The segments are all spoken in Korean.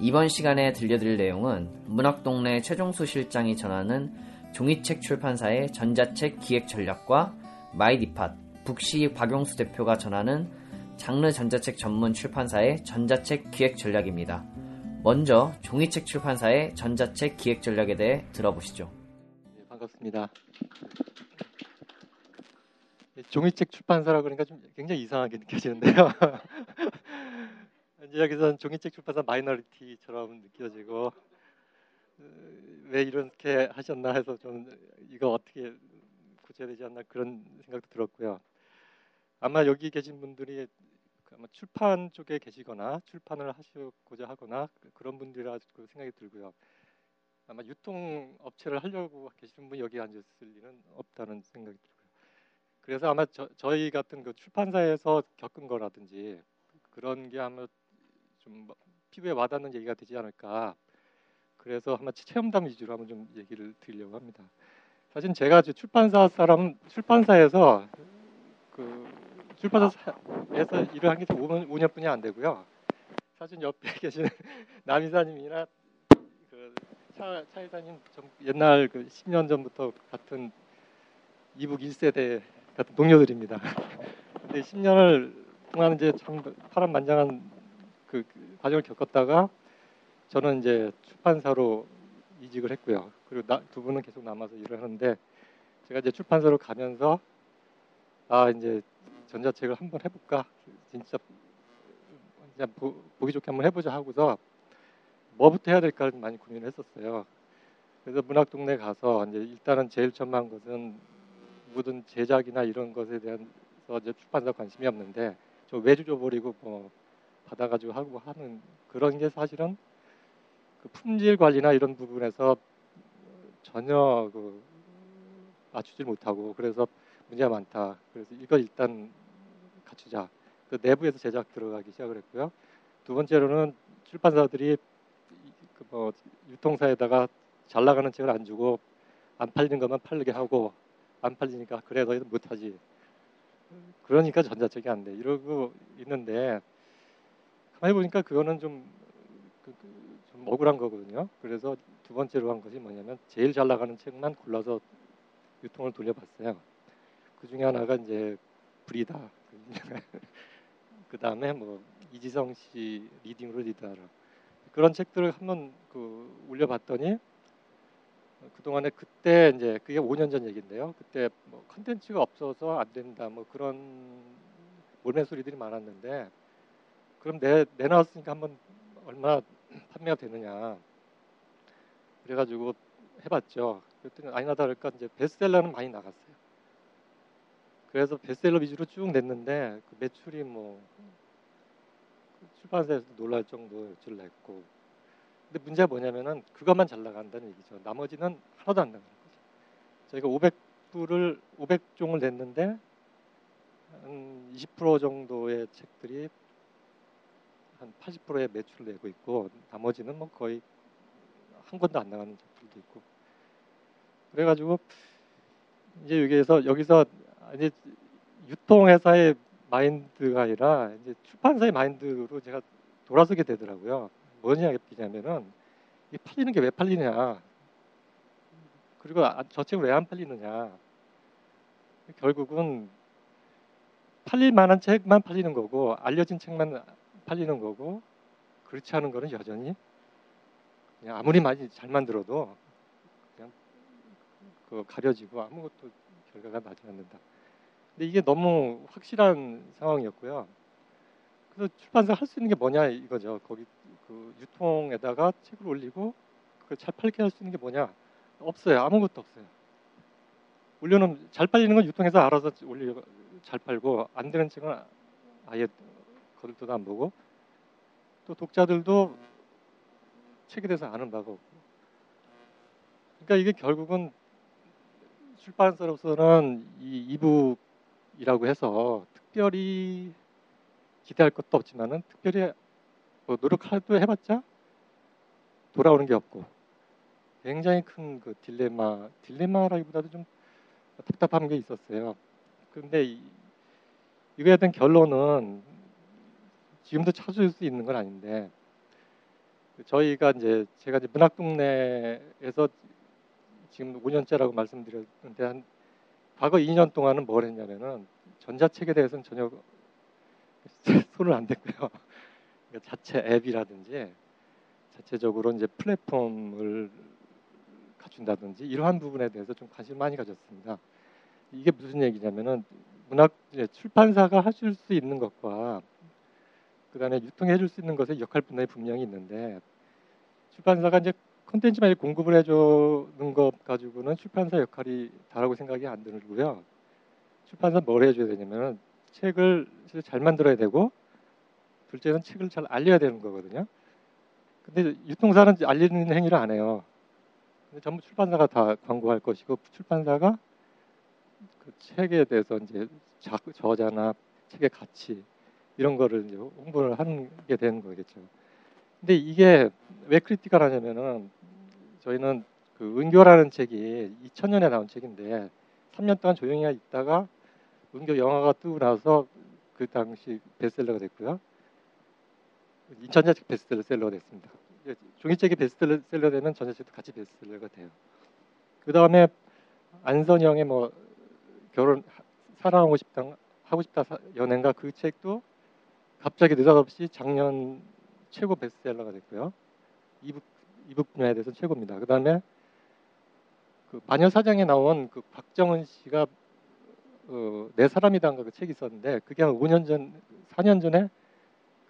이번 시간에 들려드릴 내용은 문학동네 최종수 실장이 전하는 종이책 출판사의 전자책 기획 전략과 마이디팟 북시 박용수 대표가 전하는 장르 전자책 전문 출판사의 전자책 기획 전략입니다. 먼저 종이책 출판사의 전자책 기획 전략에 대해 들어보시죠. 네, 반갑습니다. 종이책 출판사라 그러니까 좀 굉장히 이상하게 느껴지는데요. 여기서는 종이책 출판사 마이너리티처럼 느껴지고 어, 왜 이렇게 하셨나 해서 좀 이거 어떻게 고쳐야 되지 않나 그런 생각도 들었고요. 아마 여기 계신 분들이 아마 출판 쪽에 계시거나 출판을 하시고자 하거나 그런 분들이라 고 생각이 들고요. 아마 유통 업체를 하려고 계시는 분이 여기 앉았을 리는 없다는 생각이 들고요. 그래서 아마 저, 저희 같은 그 출판사에서 겪은 거라든지 그런 게 아마 좀뭐 피부에 와닿는 얘기가 되지 않을까. 그래서 한번 체험담 위주로 한번 좀 얘기를 드리려고 합니다. 사실 제가 출판사 사람 출판사에서 그 출판사에서 일을 한게 5년, 5년뿐이 안 되고요. 사실 옆에 계신 남 이사님이나 그 차, 차 이사님 옛날 그 10년 전부터 같은 이북 1세대 같은 동료들입니다. 근데 10년을 동안 이제 참 파란만장한 그 과정을 겪었다가 저는 이제 출판사로 이직을 했고요. 그리고 나, 두 분은 계속 남아서 일을 하는데 제가 이제 출판사로 가면서 아 이제 전자책을 한번 해볼까 진짜 그냥 보, 보기 좋게 한번 해보자 하고서 뭐부터 해야 될까 많이 고민을 했었어요. 그래서 문학 동네 가서 이제 일단은 제일 처음 한 것은 모든 제작이나 이런 것에 대한 이제 출판사 관심이 없는데 저 외주 줘버리고 뭐 받아가지고 하고 하는 그런 게 사실은 그 품질 관리나 이런 부분에서 전혀 그 맞추질 못하고 그래서 문제가 많다. 그래서 이걸 일단 갖추자. 그 내부에서 제작 들어가기 시작을 했고요. 두 번째로는 출판사들이 그 뭐 유통사에다가 잘 나가는 책을 안 주고 안 팔리는 것만 팔리게 하고 안 팔리니까 그래 너희들 못하지. 그러니까 전자책이 안 돼. 이러고 있는데 해보니까 그거는 좀, 그, 그, 좀 억울한 거거든요. 그래서 두 번째로 한 것이 뭐냐면 제일 잘 나가는 책만 골라서 유통을 돌려봤어요. 그 중에 하나가 이제 불이다. 그 다음에 뭐 이지성 씨 리딩으로 리드하라. 그런 책들을 한번 그 올려봤더니 그 동안에 그때 이제 그게 5년 전 얘기인데요. 그때 뭐 컨텐츠가 없어서 안 된다 뭐 그런 볼멘소리들이 많았는데 그럼 내 내놨으니까 한번 얼마나 판매가 되느냐. 그래가지고 해봤죠. 그랬더니 아니나 다를까 이제 베스트셀러는 많이 나갔어요. 그래서 베스트셀러 위주로 쭉 냈는데 그 매출이 뭐 출판사에서 놀랄 정도 매출을 냈고 근데 문제가 뭐냐면은 그것만 잘 나간다는 얘기죠. 나머지는 하나도 안 나가는 거죠. 저희가 500부를 500종을 냈는데 한 20% 정도의 책들이 한 80%의 매출을 내고 있고 나머지는 뭐 거의 한 권도 안 나가는 작품도 있고. 그래가지고 이제 여기에서 여기서 이제 유통회사의 마인드가 아니라 이제 출판사의 마인드로 제가 돌아서게 되더라고요. 뭐냐면은 이 팔리는 게 왜 팔리냐. 그리고 아, 저 책은 왜 안 팔리느냐. 결국은 팔릴 만한 책만 팔리는 거고 알려진 책만 팔리는 거고 그렇지 않은 거는 여전히 그냥 아무리 많이 잘 만들어도 그냥 그 가려지고 아무것도 결과가 나지 않는다. 근데 이게 너무 확실한 상황이었고요. 그래서 출판사 할 수 있는 게 뭐냐 이거죠. 거기 그 유통에다가 책을 올리고 그걸 잘 팔게 할 수 있는 게 뭐냐? 없어요. 아무것도 없어요. 올려놓으면 잘 팔리는 건 유통해서 알아서 올리고 잘 팔고 안 되는 책은 아예 거들떠도 안 보고 또 독자들도 책에 대해서 아는 바가 없고 그러니까 이게 결국은 출판사로서는 이 이북이라고 해서 특별히 기대할 것도 없지만은 특별히 뭐 노력하도 해봤자 돌아오는 게 없고 굉장히 큰 그 딜레마 딜레마라기보다도 좀 답답한 게 있었어요. 이, 이거에 대한 결론은 지금도 찾을 수 있는 건 아닌데 저희가 이제 제가 이제 문학 동네에서 지금 5년째라고 말씀드렸는데 한 과거 2년 동안은 뭘 했냐면은 전자책에 대해서는 전혀 손을 안 댔고요. 그러니까 자체 앱이라든지 자체적으로 이제 플랫폼을 갖춘다든지 이러한 부분에 대해서 좀 관심 을 많이 가졌습니다. 이게 무슨 얘기냐면은 문학 출판사가 하실 수 있는 것과 그다음에 유통해 줄 수 있는 것의 역할 분담이 분명히 있는데 출판사가 이제 콘텐츠만 공급을 해주는 것 가지고는 출판사 역할이 다라고 생각이 안 들고요. 출판사 뭘 해줘야 되냐면 책을 잘 만들어야 되고 둘째는 책을 잘 알려야 되는 거거든요. 근데 유통사는 알리는 행위를 안 해요. 근데 전부 출판사가 다 광고할 것이고 출판사가 그 책에 대해서 이제 저자나 책의 가치 이런 거를 이제 홍보를 하는 게 되는 거겠죠. 근데 이게 왜 critical하냐면은 저희는 그 은교라는 책이 2000년에 나온 책인데 3년 동안 조용히 있다가 은교 영화가 뜨고 나서 그 당시 베스트셀러가 됐고요. 전자책 베스트셀러가 됐습니다. 종이책이 베스트셀러 되면 전자책도 같이 베스트셀러가 돼요. 그 다음에 안선영의 뭐 결혼 사랑하고 싶다 하고 싶다 연애인가 그 책도 갑자기 느닷없이 작년 최고 베스트셀러가 됐고요. 이북 이북 분야에 대해서 최고입니다. 그 다음에 그 마녀 사장에 나온 그 박정은 씨가 어, 내 사람이다인가 그 책이 있었는데 그게 한 5년 전, 4년 전에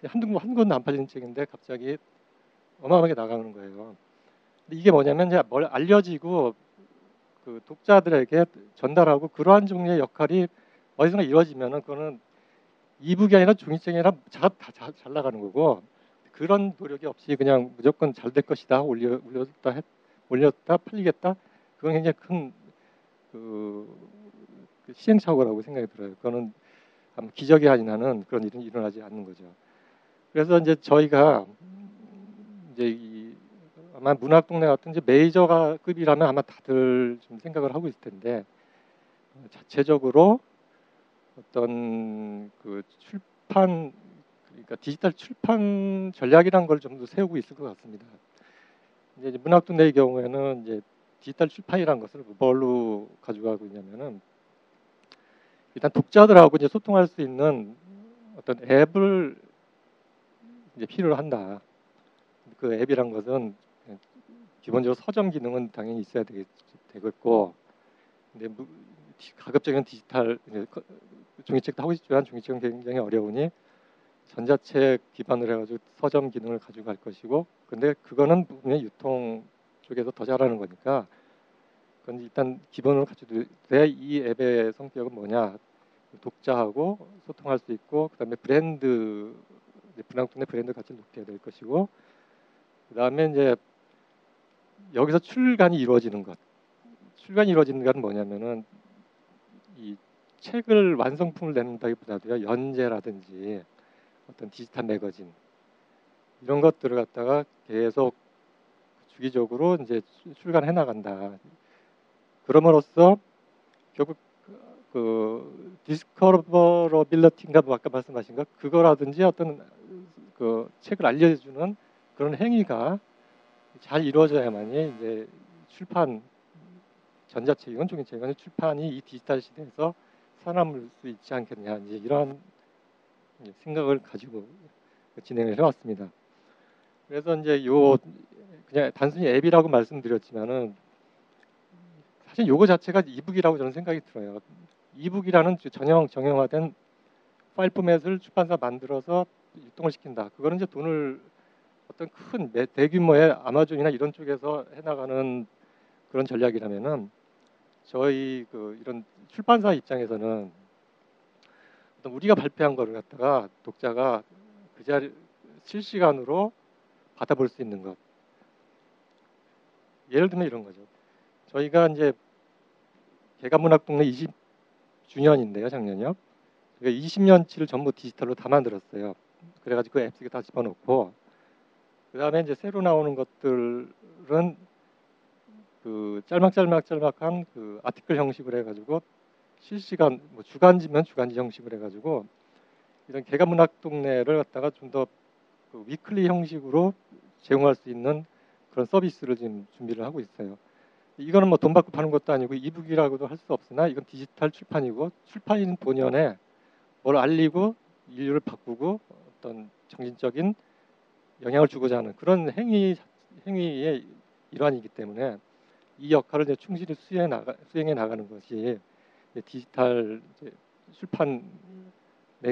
한두 한 권도 안 팔리는 책인데 갑자기 어마어마하게 나가는 거예요. 근데 이게 뭐냐면 이제 뭘 알려지고 그 독자들에게 전달하고 그러한 종류의 역할이 어디서나 이루어지면은 그거는 이북이 아니라 종이책이 아니라 다잘 나가는 거고 그런 노력이 없이 그냥 무조건 잘 될 것이다 올려 올렸다 했, 올렸다 팔리겠다 그건 굉장히 큰그 그 시행착오라고 생각이 들어요. 그거는 기적이 아니라는 그런 일은 일어나지 않는 거죠. 그래서 이제 저희가 이제 이 아마 문학 동네 같은 이제 메이저가 급이라면 아마 다들 좀 생각을 하고 있을 텐데 자체적으로 어떤 그 출판 그러니까 디지털 출판 전략이란 걸 좀 더 세우고 있을 것 같습니다. 이제 문학동네의 경우에는 이제 디지털 출판이라는 것을 뭘로 가져가고 있냐면은 일단 독자들하고 이제 소통할 수 있는 어떤 앱을 이제 필요로 한다. 그 앱이란 것은 기본적으로 서점 기능은 당연히 있어야 되겠고, 근데 가급적인 디지털 종이책도 하고 싶지만 종이책은 굉장히 어려우니 전자책 기반으로 해가지고 서점 기능을 가지고 갈 것이고, 근데 그거는 분명히 유통 쪽에서 더 잘하는 거니까, 그건 일단 기본으로 가지고 이 앱의 성격은 뭐냐, 독자하고 소통할 수 있고, 그다음에 브랜드 분양통의 브랜드 가치를 높여야 될 것이고, 그다음에 이제 여기서 출간이 이루어지는 것. 출간이 이루어지는 건 뭐냐면은 이 책을 완성품을 낸다기보다도요 연재라든지 어떤 디지털 매거진 이런 것들을 갖다가 계속 주기적으로 이제 출간해 나간다. 그럼으로써 결국 그 디스커버러빌러티인가 뭐 아까 말씀하신 것 그거라든지 어떤 그 책을 알려주는 그런 행위가 잘 이루어져야만이 이제 출판 전자책이건 종이책이건 출판이 이 디지털 시대에서 살아남을 수 있지 않겠냐 이제 이런 생각을 가지고 진행을 해왔습니다. 그래서 이제 요 그냥 단순히 앱이라고 말씀드렸지만은 사실 요거 자체가 이북이라고 저는 생각이 들어요. 이북이라는 전형 정형화된 파일 포맷을 출판사 만들어서 유통을 시킨다. 그거는 이제 돈을 어떤 큰 대규모의 아마존이나 이런 쪽에서 해나가는 그런 전략이라면은 저희 그 이런 출판사 입장에서는 우리가 발표한 거를 갖다가 독자가 그 자리 실시간으로 받아볼 수 있는 것 예를 들면 이런 거죠. 저희가 이제 개가문학동네 20주년인데요, 작년이요. 그러니까 20년치를 전부 디지털로 다 만들었어요. 그래가지고 그 앱스에 다 집어넣고 그 다음에 이제 새로 나오는 것들은 그 짤막짤막짤막한 그 아티클 형식으로 해가지고 실시간 뭐 주간지면 주간지 형식으로 해가지고 이런 개가문학 동네를 갖다가 좀 더 그 위클리 형식으로 제공할 수 있는 그런 서비스를 지금 준비를 하고 있어요. 이거는 뭐 돈 받고 파는 것도 아니고 이북이라고도 할 수 없으나 이건 디지털 출판이고 출판인 본연에 뭘 알리고 인류를 바꾸고 어떤 정신적인 영향을 주고자 하는 그런 행위 행위의 일환이기 때문에 이 역할을 이제 충실히 수행해 나가 수행해 나가는 것이 디지털 출판의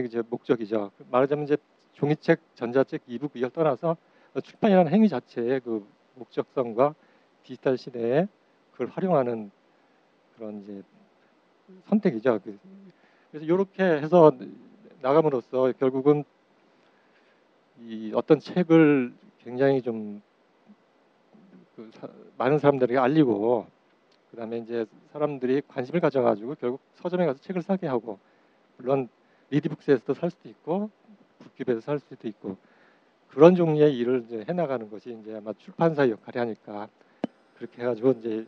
이제 목적이죠. 말하자면 이제 종이책, 전자책, 이북 이걸 떠나서 출판이라는 행위 자체의 그 목적성과 디지털 시대에 그걸 활용하는 그런 이제 선택이죠. 그 그래서 이렇게 해서 나감으로써 결국은 이 어떤 책을 굉장히 좀 그 많은 사람들에게 알리고 그다음에 이제 사람들이 관심을 가져가지고 결국 서점에 가서 책을 사게 하고 물론 리디북스에서도 살 수도 있고 북집에서 살 수도 있고 그런 종류의 일을 이제 해나가는 것이 이제 아마 출판사의 역할이 아닐까 그렇게 해가지고 이제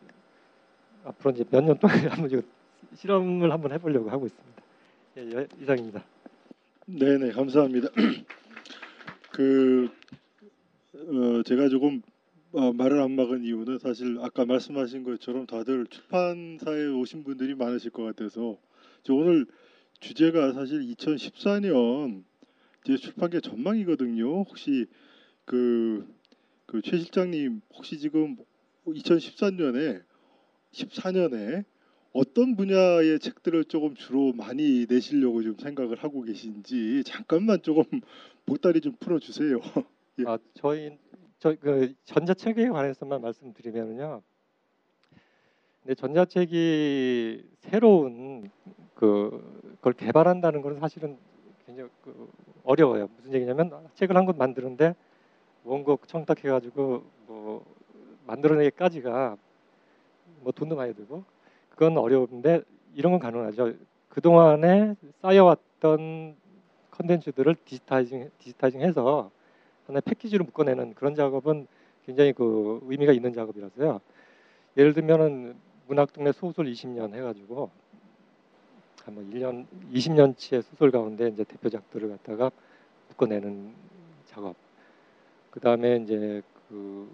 앞으로 이제 몇 년 동안 한번 실험을 한번 해보려고 하고 있습니다. 예, 이상입니다. 네네 감사합니다. 그 어, 제가 조금 어, 말을 안 막은 이유는 사실 아까 말씀하신 것처럼 다들 출판사에 오신 분들이 많으실 것 같아서 오늘 주제가 사실 2014년 제 출판계 전망이거든요. 혹시 그, 그 최 실장님 혹시 지금 2014년에 14년에 어떤 분야의 책들을 조금 주로 많이 내시려고 좀 생각을 하고 계신지 잠깐만 조금 보따리 좀 풀어주세요. 예. 아 저희 저 그 전자책에 관해서만 말씀드리면요. 근데 전자책이 새로운 그 그걸 개발한다는 것은 사실은 굉장히 그 어려워요. 무슨 얘기냐면 책을 한 권 만드는데 원곡 청탁해 가지고 뭐 만들어내기까지가 뭐 돈도 많이 들고 그건 어려운데 이런 건 가능하죠. 그 동안에 쌓여왔던 컨텐츠들을 디지타이징 디지타이징해서 하나의 패키지로 묶어내는 그런 작업은 굉장히 그 의미가 있는 작업이라서요. 예를 들면은 문학동네 소설 20년 해가지고 한뭐 1년, 20년치의 소설 가운데 이제 대표작들을 갖다가 묶어내는 작업. 그 다음에 이제 그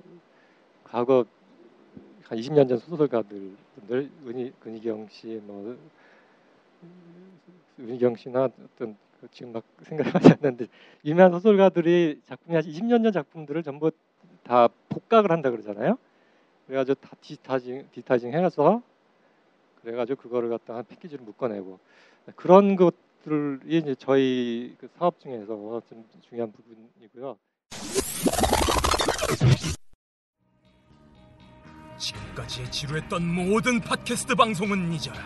과거 한 20년 전 소설가들 늘 은희 근희경 씨, 뭐 은희경 씨나 어떤 그 지금 막 생각이 나지 않는데 유명한 소설가들이 작품이 한 20년 전 작품들을 전부 다 복각을 한다 그러잖아요. 그래가지고 다 디지타징 디지타징 해서 그래가지고 그거를 갖다 한 패키지로 묶어내고 그런 것들이 이제 저희 그 사업 중에서 좀 중요한 부분이고요. 지금까지 지루했던 모든 팟캐스트 방송은 잊어라.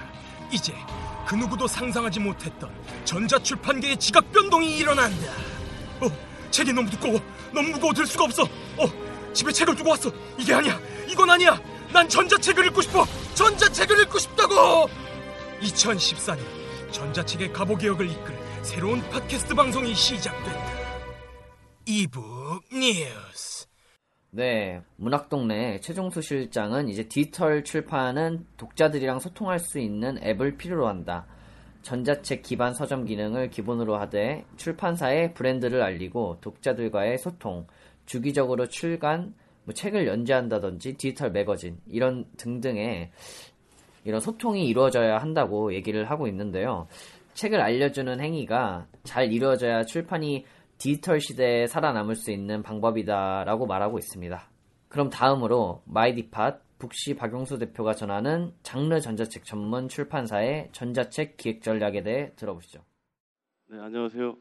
이제 그 누구도 상상하지 못했던 전자출판계의 지각 변동이 일어난다. 어, 책이 너무 두꺼워. 너무 무거워 들 수가 없어. 어, 집에 책을 두고 왔어. 이게 아니야. 이건 아니야. 난 전자책을 읽고 싶어. 전자책을 읽고 싶다고. 2014년 전자책의 가보 개혁을 이끌 새로운 팟캐스트 방송이 시작된다. 이북 뉴스. 네, 문학동네 최종수 실장은 이제 디지털 출판은 독자들이랑 소통할 수 있는 앱을 필요로 한다. 전자책 기반 서점 기능을 기본으로 하되 출판사의 브랜드를 알리고 독자들과의 소통, 주기적으로 출간, 뭐 책을 연재한다든지 디지털 매거진 이런 등등의 이런 소통이 이루어져야 한다고 얘기를 하고 있는데요. 책을 알려주는 행위가 잘 이루어져야 출판이 디지털 시대에 살아남을 수 있는 방법이다라고 말하고 있습니다. 그럼 다음으로 마이디팟 북시 박용수 대표가 전하는 장르 전자책 전문 출판사의 전자책 기획 전략에 대해 들어보시죠. 네, 안녕하세요.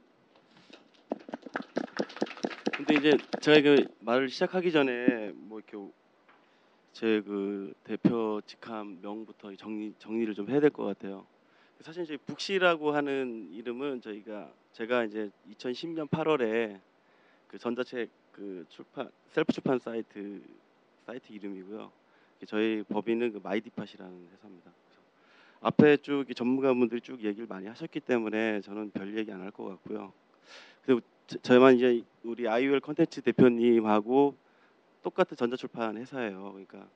근데 이제 제가 그 말을 시작하기 전에 뭐 이렇게 제 그 대표 직함 명부터 정리 정리를 좀 해야 될 것 같아요. 사실 이제 북시라고 하는 이름은 저희가 제가 이제 2010년 8월에 그 전자책 그 출판 셀프 출판 사이트 사이트 이름이고요. 저희 법인은 그 마이디팟이라는 회사입니다. 앞에 쭉 전문가분들이 쭉 얘기를 많이 하셨기 때문에 저는 별 얘기 안 할 것 같고요. 저희만 이제 우리 아이웰 컨텐츠 대표님하고 똑같은 전자출판 회사예요. 그러니까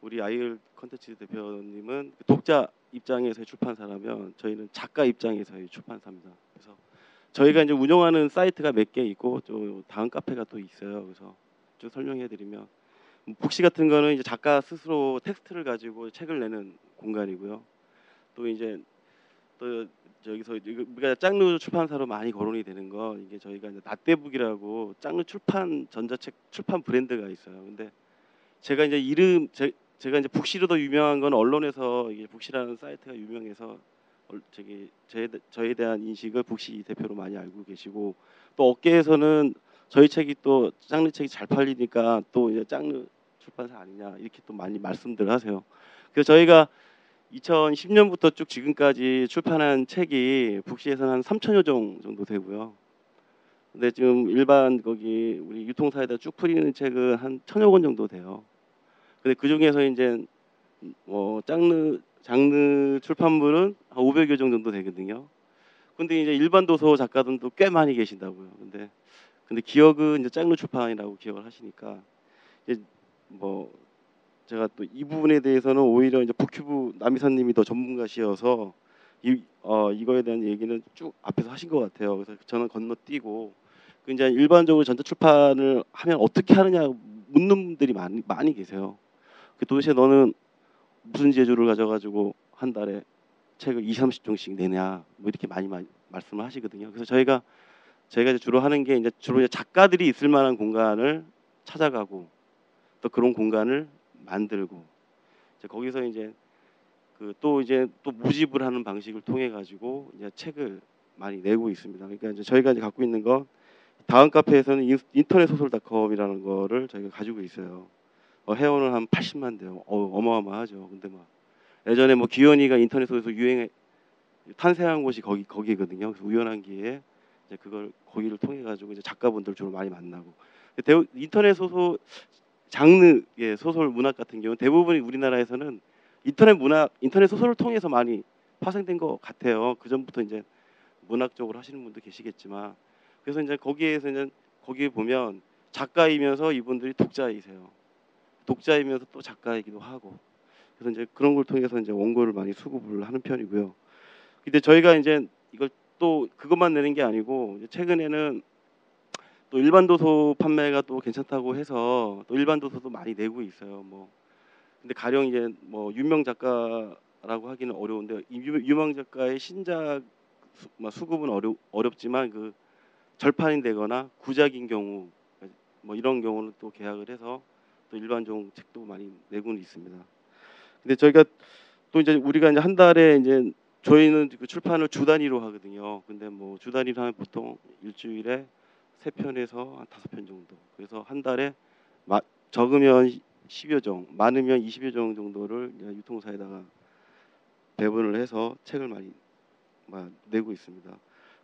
우리 아이웰 컨텐츠 대표님은 그 독자 입장에서의 출판사라면 저희는 작가 입장에서의 출판사입니다. 그래서 저희가 이제 운영하는 사이트가 몇 개 있고 또 다음 카페가 또 있어요. 그래서 쭉 설명해드리면 북시 같은 거는 이제 작가 스스로 텍스트를 가지고 책을 내는 공간이고요. 또 이제 또 저기서 우리가 장르 출판사로 많이 거론이 되는 거 이게 저희가 이제 나대북이라고 장르 출판 전자책 출판 브랜드가 있어요. 근데 제가 이제 이름 제, 제가 이제 북시로 더 유명한 건 언론에서 이게 북시라는 사이트가 유명해서 저기 제, 저에 대한 인식을 북시 대표로 많이 알고 계시고 또 업계에서는 저희 책이 또 짱르 책이 잘 팔리니까 또 이제 짱르 출판사 아니냐 이렇게 또 많이 말씀들 하세요. 그래서 저희가 2010년부터 쭉 지금까지 출판한 책이 북시에서는 한 3천여 종 정도 되고요. 근데 지금 일반 거기 우리 유통사에다 쭉 풀리는 책은 한 천여 권 정도 돼요. 근데 그 중에서 이제 뭐 장르 장르 출판물은 한 500여 종 정도 되거든요. 근데 이제 일반 도서 작가들도 꽤 많이 계신다고요. 근데 근데 기억은 이제 장르 출판이라고 기억을 하시니까 이제 뭐 제가 또 이 부분에 대해서는 오히려 이제 북큐브 남이사님이 더 전문가시어서 이 어, 이거에 대한 얘기는 쭉 앞에서 하신 것 같아요. 그래서 저는 건너뛰고 그 이제 일반적으로 전자 출판을 하면 어떻게 하느냐 묻는 분들이 많이 많이 계세요. 그 도대체 너는 무슨 재주를 가져가지고 한 달에 책을 2, 30종씩 내냐 뭐 이렇게 많이, 많이 말씀을 하시거든요. 그래서 저희가 저희가 주로 하는 게 이제 주로 이제 작가들이 있을 만한 공간을 찾아가고 또 그런 공간을 만들고 이제 거기서 이제 그 또 이제 또 모집을 하는 방식을 통해 가지고 이제 책을 많이 내고 있습니다. 그러니까 이제 저희가 이제 갖고 있는 건 다음 카페에서는 인터넷 소설닷컴이라는 거를 저희가 가지고 있어요. 어, 회원은 한 80만 대요. 어, 어마어마하죠. 근데 막 예전에 뭐 기현이가 인터넷에서 유행에 탄생한 곳이 거기 거기거든요. 그래서 우연한 기회에 이제 그걸 거기를 통해 가지고 이제 작가분들 주로 많이 만나고 인터넷 소설 장르의 소설 문학 같은 경우는 대부분이 우리나라에서는 인터넷 문학, 인터넷 소설을 통해서 많이 파생된 것 같아요. 그 전부터 이제 문학적으로 하시는 분도 계시겠지만 그래서 이제 거기에서 이제 거기에 보면 작가이면서 이분들이 독자이세요. 독자이면서 또 작가이기도 하고 그래서 이제 그런 걸 통해서 이제 원고를 많이 수급을 하는 편이고요. 근데 저희가 이제 이걸 또 그것만 내는 게 아니고 최근에는 또 일반 도서 판매가 또 괜찮다고 해서 또 일반 도서도 많이 내고 있어요. 뭐 근데 가령 이제 뭐 유명 작가라고 하기는 어려운데 유명 작가의 신작 뭐 수급은 어려 어렵지만 그 절판이 되거나 구작인 경우 뭐 이런 경우는 또 계약을 해서 또 일반 종 책도 많이 내고는 있습니다. 근데 저희가 또 이제 우리가 이제 한 달에 이제 저희는 그 출판을 주 단위로 하거든요. 근데 뭐 주 단위로 하면 보통 일주일에 세 편에서 한 다섯 편 정도. 그래서 한 달에 마, 적으면 10여 종, 많으면 20여 종 정도를 유통사에다가 배분을 해서 책을 많이 내고 있습니다.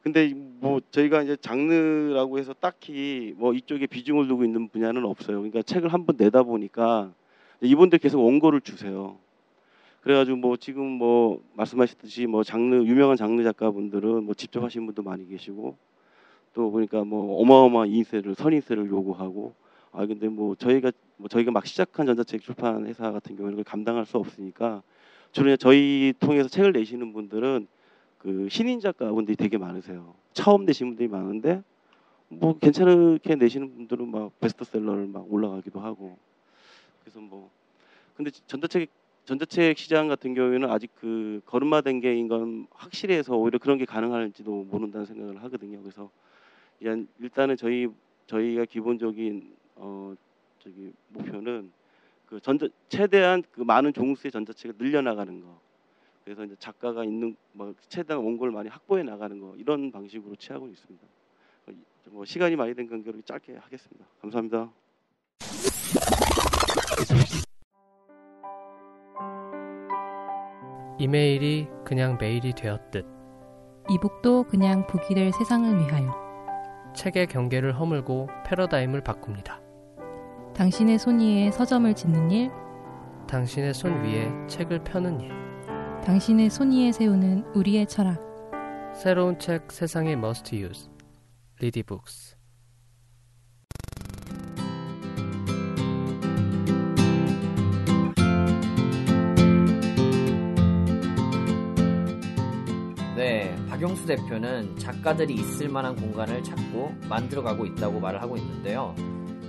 근데 뭐 저희가 이제 장르라고 해서 딱히 뭐 이쪽에 비중을 두고 있는 분야는 없어요. 그러니까 책을 한 번 내다 보니까 이분들 계속 원고를 주세요. 그래가지고 뭐 지금 뭐 말씀하셨듯이 뭐 장르 유명한 장르 작가분들은 뭐 직접 하신 분도 많이 계시고 또 보니까 뭐 어마어마한 인세를 선인세를 요구하고 아 근데 뭐 저희가 뭐 저희가 막 시작한 전자책 출판 회사 같은 경우는 그걸 감당할 수 없으니까 주로 저희 통해서 책을 내시는 분들은 그 신인 작가분들이 되게 많으세요. 처음 내신 분들이 많은데 뭐 괜찮게 내시는 분들은 막 베스트셀러를 막 올라가기도 하고 그래서 뭐 근데 전자책 전자책 시장 같은 경우에는 아직 그 걸음마 단계인 건 확실해서 오히려 그런 게 가능할지도 모른다는 생각을 하거든요. 그래서 일단은 저희 저희가 기본적인 어 저기 목표는 그 전자 최대한 그 많은 종수의 전자책을 늘려나가는 거. 그래서 이제 작가가 있는 뭐 최대한 원고를 많이 확보해 나가는 거 이런 방식으로 취하고 있습니다. 뭐 시간이 많이 된 관계로 짧게 하겠습니다. 감사합니다. 이메일이 그냥 메일이 되었듯 이북도 그냥 북이 될 세상을 위하여 책의 경계를 허물고 패러다임을 바꿉니다. 당신의 손 위에 서점을 짓는 일 당신의 손 위에 책을 펴는 일. 당신의 손 위에 세우는 우리의 철학. 새로운 책 세상의 must use. 리디북스. 네, 박용수 대표는 작가들이 있을 만한 공간을 찾고 만들어가고 있다고 말을 하고 있는데요.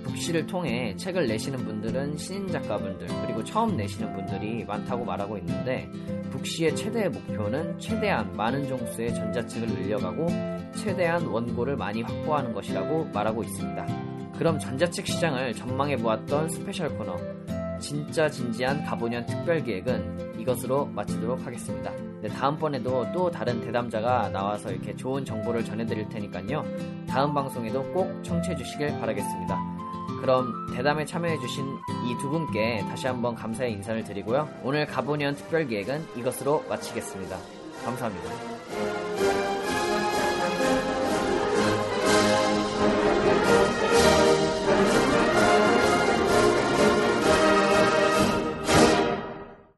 북시를 통해 책을 내시는 분들은 신인 작가분들 그리고 처음 내시는 분들이 많다고 말하고 있는데 북시의 최대 목표는 최대한 많은 종수의 전자책을 늘려가고 최대한 원고를 많이 확보하는 것이라고 말하고 있습니다. 그럼 전자책 시장을 전망해 보았던 스페셜 코너 진짜 진지한 갑오년 특별 기획은 이것으로 마치도록 하겠습니다. 네, 다음번에도 또 다른 대담자가 나와서 이렇게 좋은 정보를 전해드릴 테니까요. 다음 방송에도 꼭 청취해 주시길 바라겠습니다. 그럼 대담에 참여해주신 이 두 분께 다시 한번 감사의 인사를 드리고요. 오늘 가보년 특별 기획은 이것으로 마치겠습니다. 감사합니다.